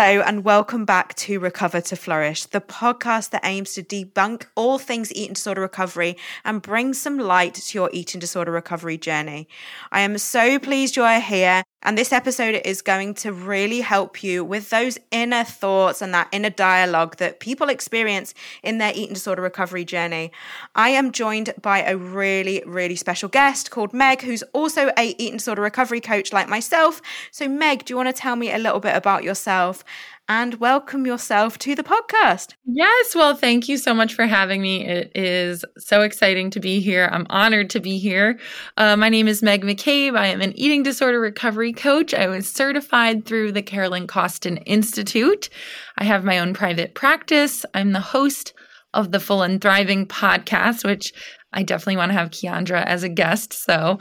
Hello, and welcome back to Recover to Flourish, the podcast that aims to debunk all things eating disorder recovery and bring some light to your eating disorder recovery journey. I am so pleased you are here, and this episode is going to really help you with those inner thoughts and that inner dialogue that people experience in their eating disorder recovery journey. I am joined by a really, really special guest called Meg, who's also a eating disorder recovery coach like myself. So, Meg, do you want to tell me a little bit about yourself and welcome yourself to the podcast. Yes. Well, thank you so much for having me. It is so exciting to be here. I'm honored to be here. Uh, my name is Meg McCabe. I am an eating disorder recovery coach. I was certified through the Carolyn Costin Institute. I have my own private practice. I'm the host of the Full and Thriving podcast, which I definitely want to have Ciandra as a guest. So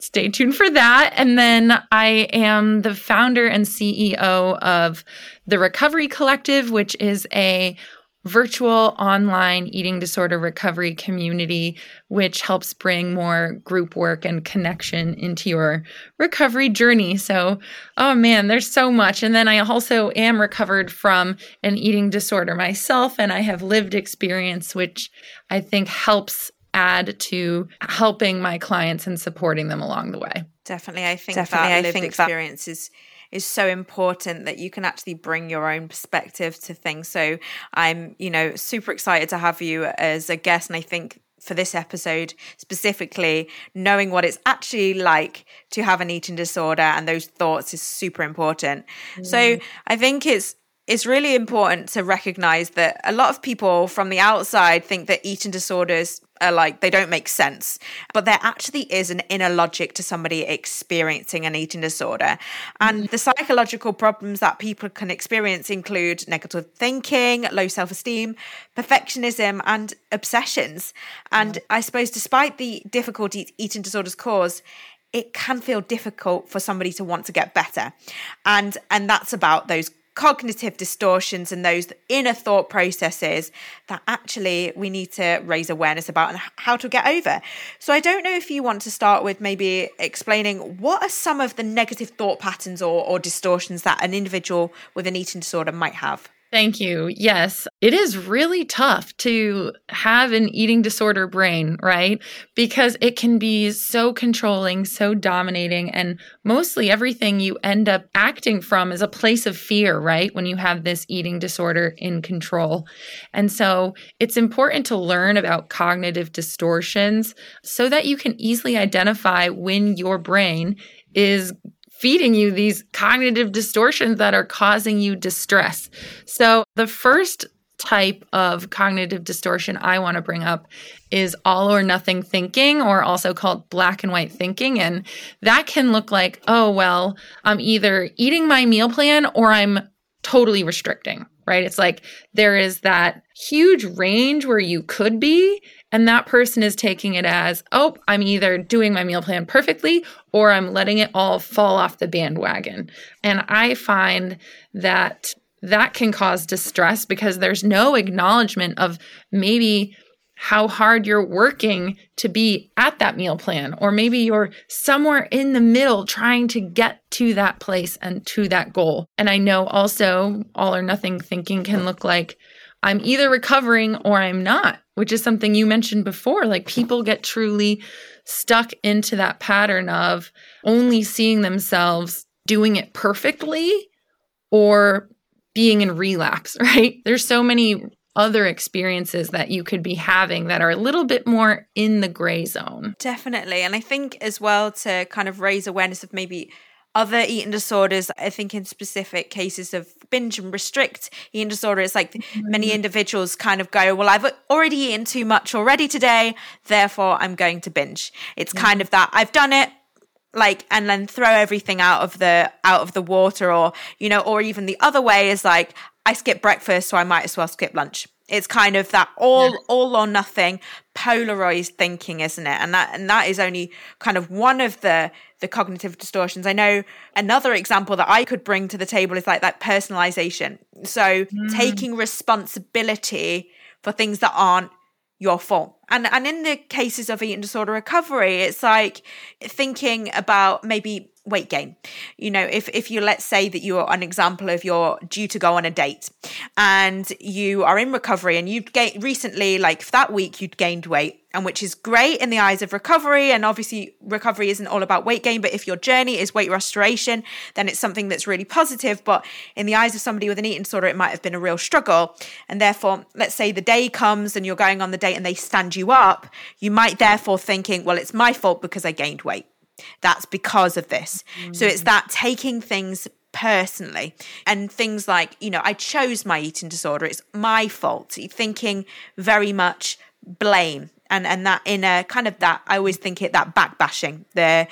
stay tuned for that. And then I am the founder and CEO of the Recovery Collective, which is a virtual online eating disorder recovery community, which helps bring more group work and connection into your recovery journey. So, oh man, there's so much. And then I also am recovered from an eating disorder myself, and I have lived experience, which I think helps add to helping my clients and supporting them along the way. Definitely. I think Definitely, that I lived think experience that- is is so important that you can actually bring your own perspective to things. So I'm, you know, super excited to have you as a guest. And I think for this episode specifically, knowing what it's actually like to have an eating disorder and those thoughts is super important. Mm. So I think it's it's really important to recognize that a lot of people from the outside think that eating disorders are like they don't make sense but there actually is an inner logic to somebody experiencing an eating disorder. And mm. the psychological problems that people can experience include negative thinking low self-esteem perfectionism and obsessions. And i suppose despite the difficulties eating disorders cause it can feel difficult for somebody to want to get better. And and that's about those cognitive distortions and those inner thought processes that actually we need to raise awareness about and how to get over. So I don't know if you want to start with maybe explaining what are some of the negative thought patterns or, or distortions that an individual with an eating disorder might have. Thank you. Yes, it is really tough to have an eating disorder brain, right? Because it can be so controlling, so dominating, and mostly everything you end up acting from is a place of fear, right? When you have this eating disorder in control. And so it's important to learn about cognitive distortions so that you can easily identify when your brain is feeding you these cognitive distortions that are causing you distress. So, the first type of cognitive distortion I want to bring up is all or nothing thinking, or also called black and white thinking. And that can look like, oh, well, I'm either eating my meal plan or I'm totally restricting, right? It's like there is that huge range where you could be. And that person is taking it as, oh, I'm either doing my meal plan perfectly or I'm letting it all fall off the bandwagon. And I find that that can cause distress because there's no acknowledgement of maybe how hard you're working to be at that meal plan, or maybe you're somewhere in the middle trying to get to that place and to that goal. And I know also all or nothing thinking can look like I'm either recovering or I'm not, which is something you mentioned before. Like people get truly stuck into that pattern of only seeing themselves doing it perfectly or being in relapse, right? There's so many other experiences that you could be having that are a little bit more in the gray zone. Definitely. And I think as well to kind of raise awareness of maybe other eating disorders, I think in specific cases of binge and restrict eating disorder, it's like mm-hmm. many individuals kind of go, Well, I've already eaten too much already today, therefore I'm going to binge. It's mm-hmm. kind of that I've done it, like and then throw everything out of the out of the water or you know or even the other way is like i skip breakfast so i might as well skip lunch it's kind of that all yeah. all or nothing polarized thinking isn't it and that and that is only kind of one of the the cognitive distortions i know another example that i could bring to the table is like that personalization so mm. taking responsibility for things that aren't your fault and and in the cases of eating disorder recovery it's like thinking about maybe weight gain. You know if if you let's say that you're an example of you're due to go on a date and you are in recovery and you've gained recently like that week you'd gained weight and which is great in the eyes of recovery. And obviously recovery isn't all about weight gain but if your journey is weight restoration then it's something that's really positive. But in the eyes of somebody with an eating disorder it might have been a real struggle. And therefore let's say the day comes and you're going on the date and they stand you up you might therefore thinking well it's my fault because I gained weight that's because of this. Mm. So it's that taking things personally and things like, you know, I chose my eating disorder, it's my fault. Thinking very much blame and and that in a kind of that I always think it that back bashing the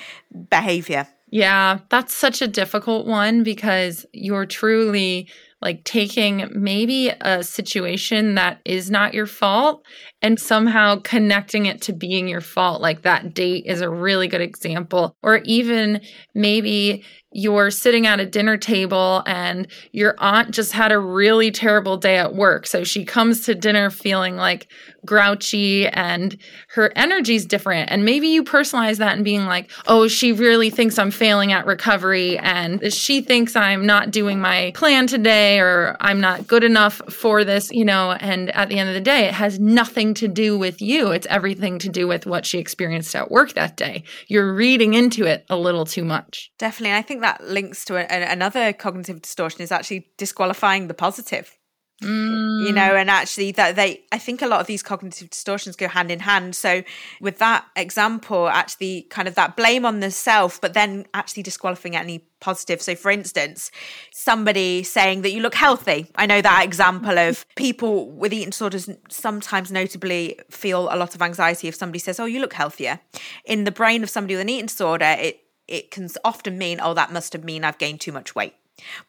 behavior. Yeah, that's such a difficult one because you're truly like taking maybe a situation that is not your fault and somehow connecting it to being your fault. Like that date is a really good example. Or even maybe you're sitting at a dinner table and your aunt just had a really terrible day at work. So she comes to dinner feeling like grouchy and her energy's different. And maybe you personalize that and being like, oh, she really thinks I'm failing at recovery and she thinks I'm not doing my plan today or I'm not good enough for this, you know. And at the end of the day, it has nothing to do with you. It's everything to do with what she experienced at work that day. You're reading into it a little too much. Definitely. And I think that links to a, another cognitive distortion is actually disqualifying the positive. Mm. You know, and actually that they I think a lot of these cognitive distortions go hand in hand. So with that example, actually kind of that blame on the self, but then actually disqualifying any positive. So for instance, somebody saying that you look healthy. I know that example of people with eating disorders sometimes notably feel a lot of anxiety if somebody says, Oh, you look healthier. In the brain of somebody with an eating disorder, it it can often mean, oh, that must have mean I've gained too much weight.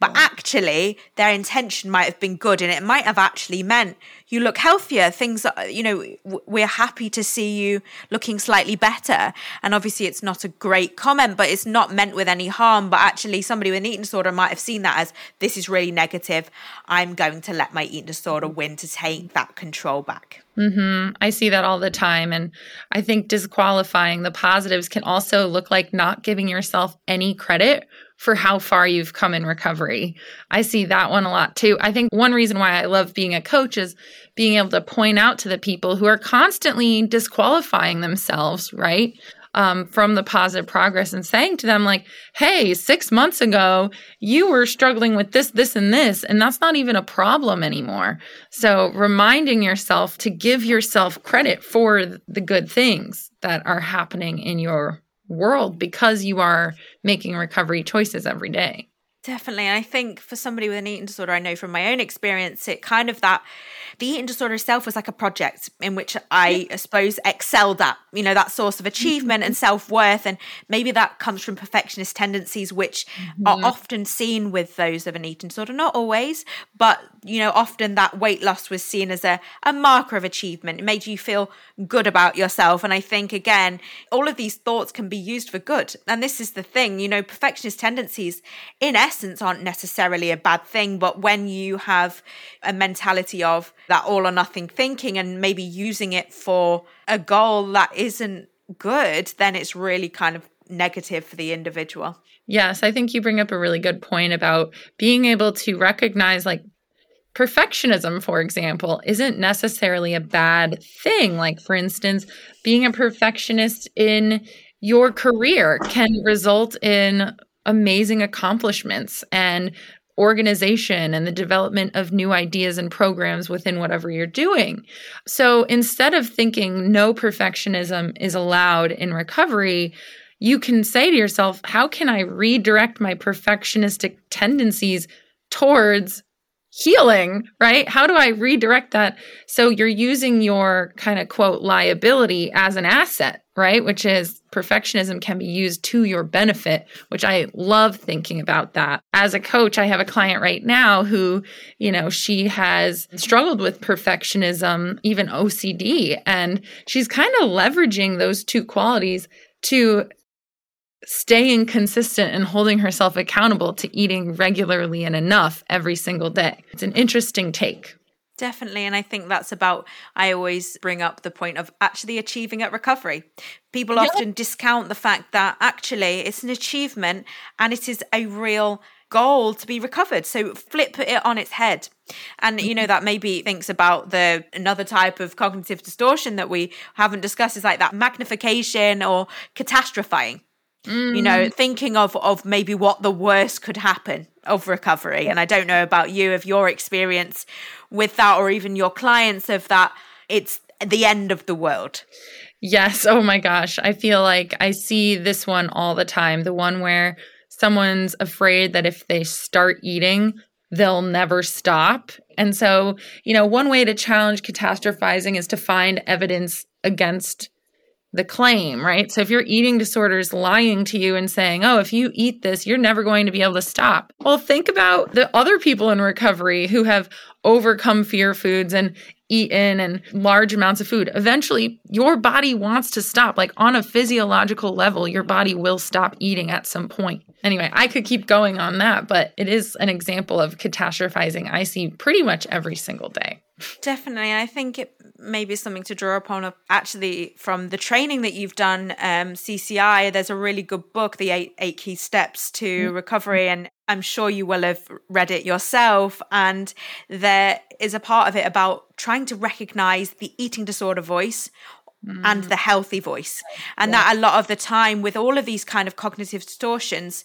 But actually, their intention might have been good, and it might have actually meant you look healthier. Things, are, you know, we're happy to see you looking slightly better. And obviously, it's not a great comment, but it's not meant with any harm. But actually, somebody with an eating disorder might have seen that as this is really negative. I'm going to let my eating disorder win to take that control back. Mm-hmm. I see that all the time. And I think disqualifying the positives can also look like not giving yourself any credit for how far you've come in recovery. I see that one a lot too. I think one reason why I love being a coach is being able to point out to the people who are constantly disqualifying themselves, right? Um, from the positive progress and saying to them, like, hey, six months ago, you were struggling with this, this, and this, and that's not even a problem anymore. So, reminding yourself to give yourself credit for the good things that are happening in your world because you are making recovery choices every day. Definitely. I think for somebody with an eating disorder, I know from my own experience, it kind of that the eating disorder itself was like a project in which I, I suppose excelled at, you know, that source of achievement and self worth. And maybe that comes from perfectionist tendencies, which mm-hmm. are often seen with those of an eating disorder. Not always, but, you know, often that weight loss was seen as a, a marker of achievement. It made you feel good about yourself. And I think, again, all of these thoughts can be used for good. And this is the thing, you know, perfectionist tendencies, in essence, aren't necessarily a bad thing. But when you have a mentality of, that all or nothing thinking and maybe using it for a goal that isn't good, then it's really kind of negative for the individual. Yes, I think you bring up a really good point about being able to recognize like perfectionism, for example, isn't necessarily a bad thing. Like, for instance, being a perfectionist in your career can result in amazing accomplishments and organization and the development of new ideas and programs within whatever you're doing. So instead of thinking no perfectionism is allowed in recovery, you can say to yourself, how can I redirect my perfectionistic tendencies towards healing, right? How do I redirect that? So you're using your kind of quote liability as an asset, right? Which is perfectionism can be used to your benefit, which I love thinking about that. As a coach, I have a client right now who, you know, she has struggled with perfectionism, even OCD, and she's kind of leveraging those two qualities to staying consistent and holding herself accountable to eating regularly and enough every single day. It's an interesting take. Definitely. And I think that's about, I always bring up the point of actually achieving at recovery. People yeah. often discount the fact that actually it's an achievement and it is a real goal to be recovered. So flip it on its head. And you know mm-hmm. that maybe thinks about the another type of cognitive distortion that we haven't discussed is like that magnification or catastrophizing. Mm. You know, mm. thinking of of maybe what the worst could happen of recovery. And I don't know about you of your experience with that or even your clients of that it's the end of the world. Yes. Oh my gosh. I feel like I see this one all the time. The one where someone's afraid that if they start eating, they'll never stop. And so, you know, one way to challenge catastrophizing is to find evidence against the claim, right? So if your eating disorder is lying to you and saying, oh, if you eat this, you're never going to be able to stop. Well, think about the other people in recovery who have overcome fear foods and eaten and large amounts of food. Eventually, your body wants to stop. Like on a physiological level, your body will stop eating at some point. Anyway, I could keep going on that, but it is an example of catastrophizing I see pretty much every single day. Definitely. I think it may be something to draw upon of actually from the training that you've done, um, CCI, there's a really good book, The Eight, Eight Key Steps to mm-hmm. Recovery. And I'm sure you will have read it yourself. And there is a part of it about trying to recognize the eating disorder voice mm. and the healthy voice. And yeah. that a lot of the time with all of these kind of cognitive distortions,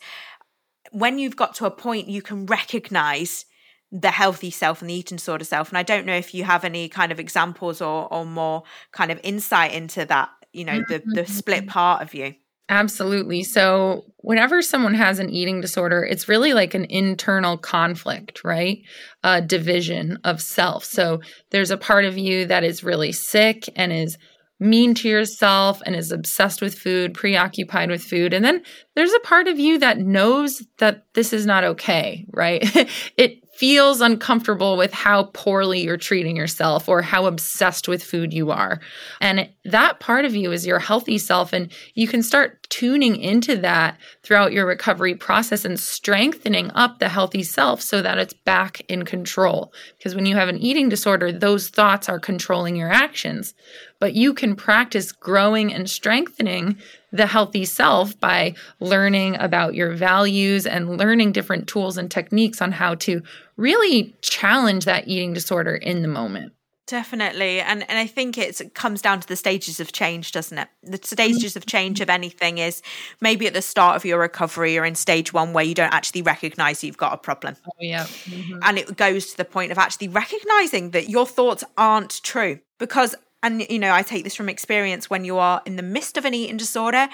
when you've got to a point you can recognize the healthy self and the eating disorder self. And I don't know if you have any kind of examples or or more kind of insight into that, you know, the the split mm-hmm. part of you. Absolutely. So, whenever someone has an eating disorder, it's really like an internal conflict, right? A division of self. So, there's a part of you that is really sick and is mean to yourself and is obsessed with food, preoccupied with food. And then there's a part of you that knows that this is not okay, right? it feels uncomfortable with how poorly you're treating yourself or how obsessed with food you are. And that part of you is your healthy self. And you can start tuning into that throughout your recovery process and strengthening up the healthy self so that it's back in control. Because when you have an eating disorder, those thoughts are controlling your actions. But you can practice growing and strengthening the healthy self by learning about your values and learning different tools and techniques on how to really challenge that eating disorder in the moment. Definitely. And and I think it comes down to the stages of change, doesn't it? The stages of change of anything is maybe at the start of your recovery or in stage one where you don't actually recognize you've got a problem. Oh, yeah. Mm-hmm. And it goes to the point of actually recognizing that your thoughts aren't true. Because and you know i take this from experience when you are in the midst of an eating disorder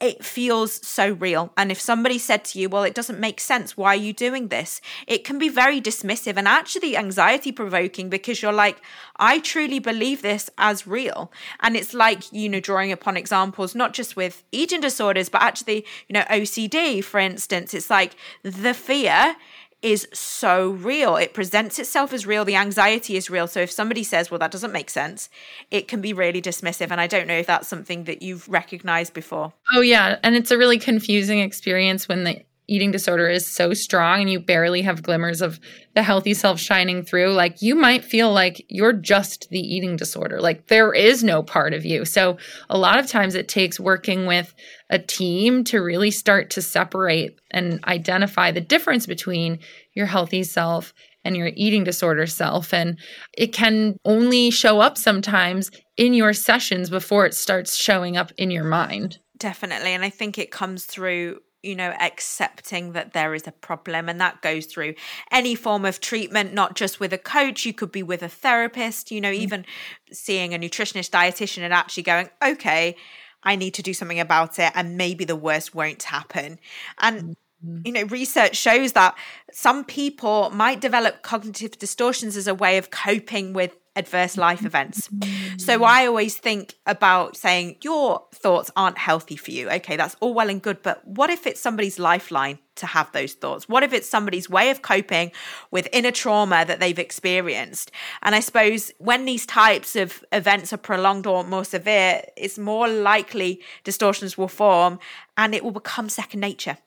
it feels so real. And if somebody said to you, well, it doesn't make sense, why are you doing this? It can be very dismissive and actually anxiety provoking because you're like, I truly believe this as real. And it's like, you know, drawing upon examples, not just with eating disorders, but actually, you know, OCD, for instance, it's like the fear is so real. It presents itself as real. The anxiety is real. So if somebody says, well, that doesn't make sense, it can be really dismissive. And I don't know if that's something that you've recognized before. Oh, yeah. And it's a really confusing experience when the eating disorder is so strong and you barely have glimmers of the healthy self shining through, like you might feel like you're just the eating disorder. Like there is no part of you. So a lot of times it takes working with a team to really start to separate and identify the difference between your healthy self and your eating disorder self. And it can only show up sometimes in your sessions before it starts showing up in your mind. Definitely. And I think it comes through you know, accepting that there is a problem. And that goes through any form of treatment, not just with a coach. You could be with a therapist, you know, mm-hmm. even seeing a nutritionist, dietitian, and actually going, okay, I need to do something about it. And maybe the worst won't happen. And mm-hmm. you know, research shows that some people might develop cognitive distortions as a way of coping with adverse life events. So mm. I always think about saying your thoughts aren't healthy for you. Okay, that's all well and good, but what if it's somebody's lifeline to have those thoughts? What if it's somebody's way of coping with inner trauma that they've experienced? And I suppose when these types of events are prolonged or more severe, it's more likely distortions will form and it will become second nature.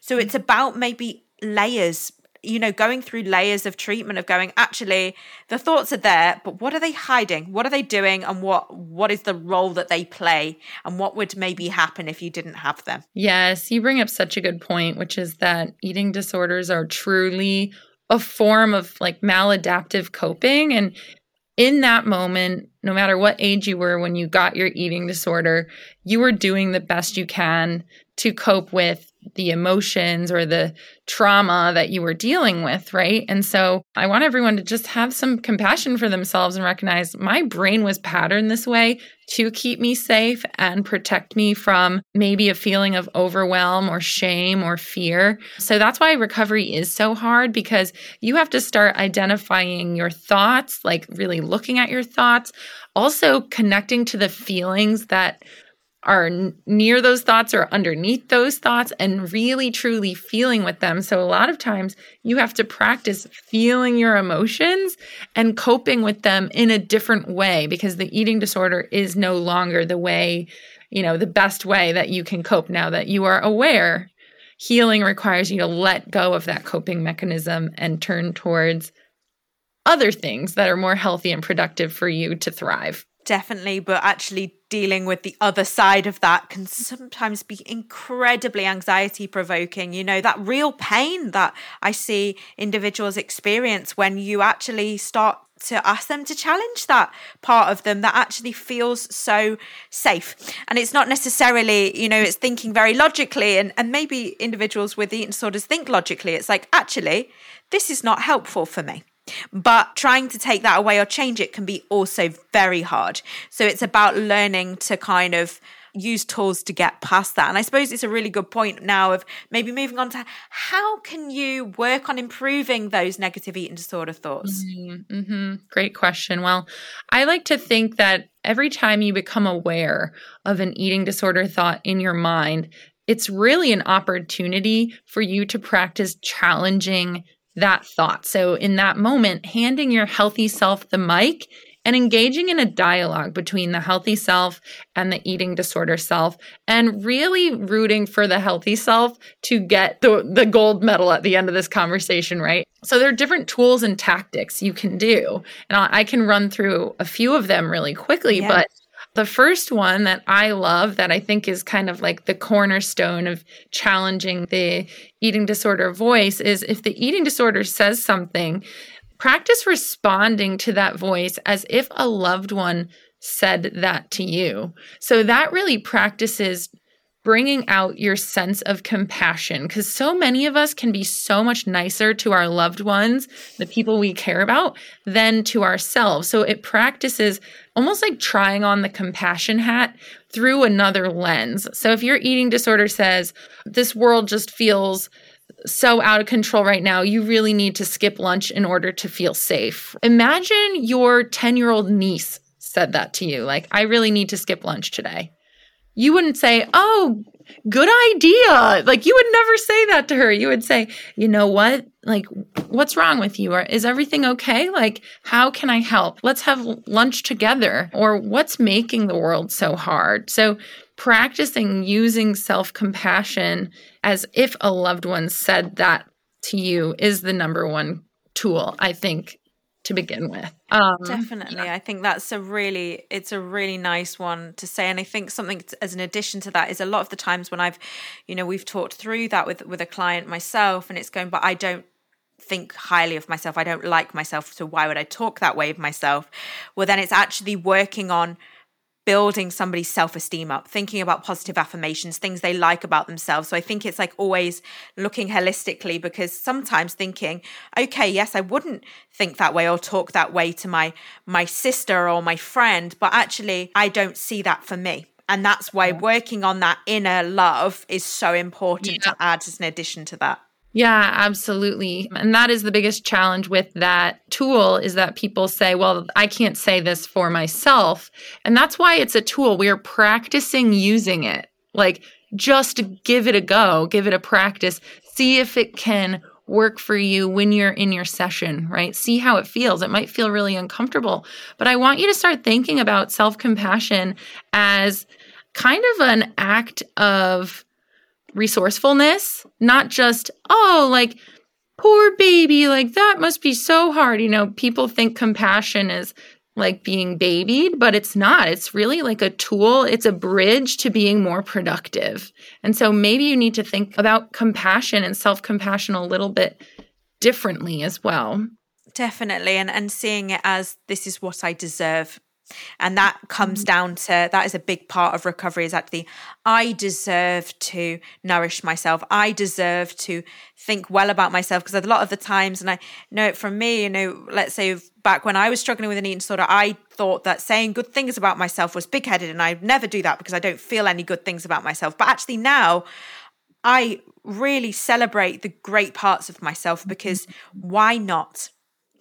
So it's mm. about maybe layers you know, going through layers of treatment of going, actually, the thoughts are there, but what are they hiding? What are they doing? And what what is the role that they play? And what would maybe happen if you didn't have them? Yes, you bring up such a good point, which is that eating disorders are truly a form of like maladaptive coping. And in that moment, no matter what age you were when you got your eating disorder, you were doing the best you can to cope with the emotions or the trauma that you were dealing with, right? And so I want everyone to just have some compassion for themselves and recognize my brain was patterned this way to keep me safe and protect me from maybe a feeling of overwhelm or shame or fear. So that's why recovery is so hard because you have to start identifying your thoughts, like really looking at your thoughts, also connecting to the feelings that are near those thoughts or underneath those thoughts and really truly feeling with them. So, a lot of times you have to practice feeling your emotions and coping with them in a different way because the eating disorder is no longer the way, you know, the best way that you can cope now that you are aware. Healing requires you to let go of that coping mechanism and turn towards other things that are more healthy and productive for you to thrive. Definitely, but actually dealing with the other side of that can sometimes be incredibly anxiety provoking. You know, that real pain that I see individuals experience when you actually start to ask them to challenge that part of them that actually feels so safe. And it's not necessarily, you know, it's thinking very logically, and, and maybe individuals with eating disorders think logically. It's like, actually, this is not helpful for me. But trying to take that away or change it can be also very hard. So it's about learning to kind of use tools to get past that. And I suppose it's a really good point now of maybe moving on to how can you work on improving those negative eating disorder thoughts? Mm-hmm. Mm-hmm. Great question. Well, I like to think that every time you become aware of an eating disorder thought in your mind, it's really an opportunity for you to practice challenging that thought. So, in that moment, handing your healthy self the mic and engaging in a dialogue between the healthy self and the eating disorder self, and really rooting for the healthy self to get the, the gold medal at the end of this conversation, right? So, there are different tools and tactics you can do. And I can run through a few of them really quickly, but the first one that I love, that I think is kind of like the cornerstone of challenging the eating disorder voice, is if the eating disorder says something, practice responding to that voice as if a loved one said that to you. So that really practices bringing out your sense of compassion because so many of us can be so much nicer to our loved ones, the people we care about, than to ourselves. So it practices almost like trying on the compassion hat through another lens. So if your eating disorder says, this world just feels so out of control right now, you really need to skip lunch in order to feel safe. Imagine your 10 year old niece said that to you, like, I really need to skip lunch today you wouldn't say, Oh, good idea. Like you would never say that to her. You would say, You know what? Like, what's wrong with you? Or is everything okay? Like, how can I help? Let's have lunch together. Or what's making the world so hard? So, practicing using self compassion as if a loved one said that to you is the number one tool, I think, to begin with. Um, Definitely, yeah. I think that's a really it's a really nice one to say, and I think something as an addition to that is a lot of the times when I've, you know, we've talked through that with with a client myself, and it's going, but I don't think highly of myself. I don't like myself, so why would I talk that way of myself? Well, then it's actually working on building somebody's self esteem up, thinking about positive affirmations, things they like about themselves. So I think it's like always looking holistically because sometimes thinking, okay, yes, I wouldn't think that way or talk that way to my my sister or my friend, but actually I don't see that for me. And that's why working on that inner love is so important yeah. to add as an addition to that. Yeah, absolutely. And that is the biggest challenge with that tool is that people say, well, I can't say this for myself. And that's why it's a tool. We are practicing using it. Like, just give it a go, give it a practice, see if it can work for you when you're in your session, right? See how it feels. It might feel really uncomfortable, but I want you to start thinking about self compassion as kind of an act of resourcefulness, not just, oh, like poor baby, like that must be so hard. You know, people think compassion is like being babied, but it's not. It's really like a tool, it's a bridge to being more productive. And so maybe you need to think about compassion and self compassion a little bit differently as well. Definitely. And, and seeing it as this is what I deserve and that comes mm-hmm. down to that is a big part of recovery is actually i deserve to nourish myself i deserve to think well about myself because a lot of the times and i know it from me you know let's say back when i was struggling with an eating disorder i thought that saying good things about myself was big-headed and i never do that because i don't feel any good things about myself but actually now i really celebrate the great parts of myself because mm-hmm. why not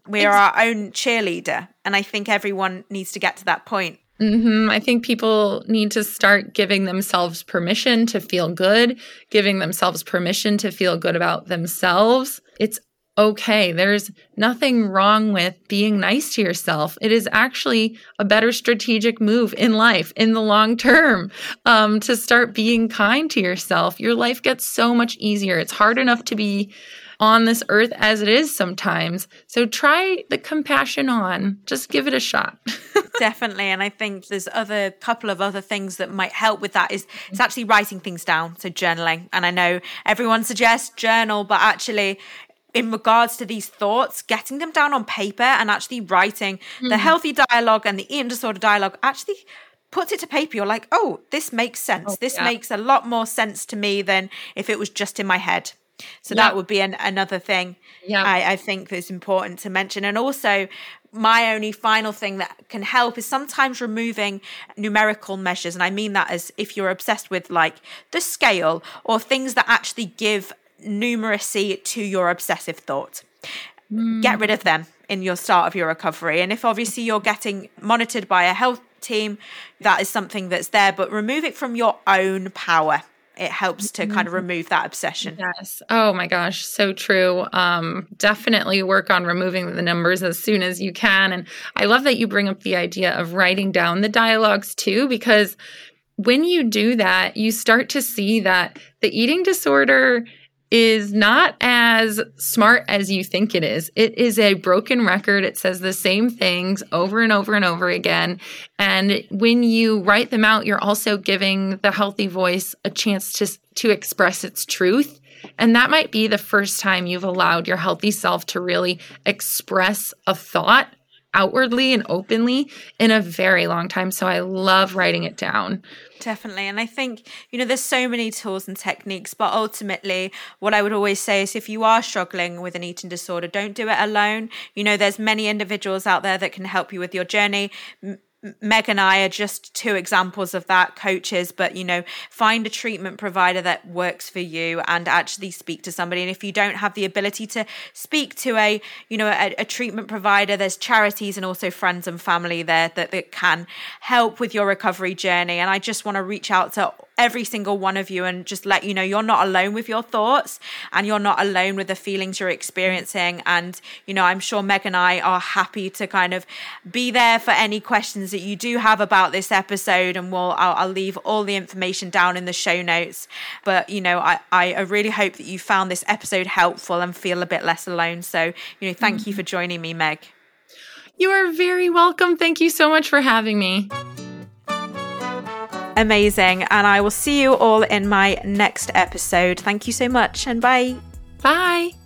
we're our own cheerleader. And I think everyone needs to get to that point. Mm-hmm. I think people need to start giving themselves permission to feel good, giving themselves permission to feel good about themselves. It's okay. There's nothing wrong with being nice to yourself. It is actually a better strategic move in life in the long term um, to start being kind to yourself. Your life gets so much easier. It's hard enough to be on this earth as it is sometimes. So try the compassion on. Just give it a shot. Definitely. And I think there's other couple of other things that might help with that is it's actually writing things down. So journaling. And I know everyone suggests journal, but actually in regards to these thoughts, getting them down on paper and actually writing mm-hmm. the healthy dialogue and the eating disorder dialogue actually puts it to paper. You're like, oh, this makes sense. Oh, this yeah. makes a lot more sense to me than if it was just in my head. So yeah. that would be an, another thing yeah. I, I think that's important to mention. And also, my only final thing that can help is sometimes removing numerical measures. And I mean that as if you're obsessed with like the scale or things that actually give numeracy to your obsessive thought. Mm. Get rid of them in your start of your recovery. And if obviously you're getting monitored by a health team, that is something that's there, but remove it from your own power it helps to kind of mm-hmm. remove that obsession. Yes. Oh my gosh, so true. Um, definitely work on removing the numbers as soon as you can. And I love that you bring up the idea of writing down the dialogues too, because when you do that, you start to see that the eating disorder is not as smart as you think it is. It is a broken record. It says the same things over and over and over again. And when you write them out, you're also giving the healthy voice a chance to, to express its truth. And that might be the first time you've allowed your healthy self to really express a thought outwardly and openly in a very long time. So I love writing it down. Definitely. And I think, you know, there's so many tools and techniques, but ultimately, what I would always say is if you are struggling with an eating disorder, don't do it alone. You know, there's many individuals out there that can help you with your journey. Meg and I are just two examples of that coaches, but you know, find a treatment provider that works for you and actually speak to somebody. And if you don't have the ability to speak to a, you know, a, a treatment provider, there's charities and also friends and family there that, that can help with your recovery journey. And I just want to reach out to every single one of you and just let you know you're not alone with your thoughts and you're not alone with the feelings you're experiencing. And, you know, I'm sure Meg and I are happy to kind of be there for any questions that you do have about this episode. And we'll, I'll, I'll leave all the information down in the show notes. But, you know, I, I really hope that you found this episode helpful and feel a bit less alone. So, you know, thank mm-hmm. you for joining me, Meg. You are very welcome. Thank you so much for having me amazing. And I will see you all in my next episode. Thank you so much and bye. Bye.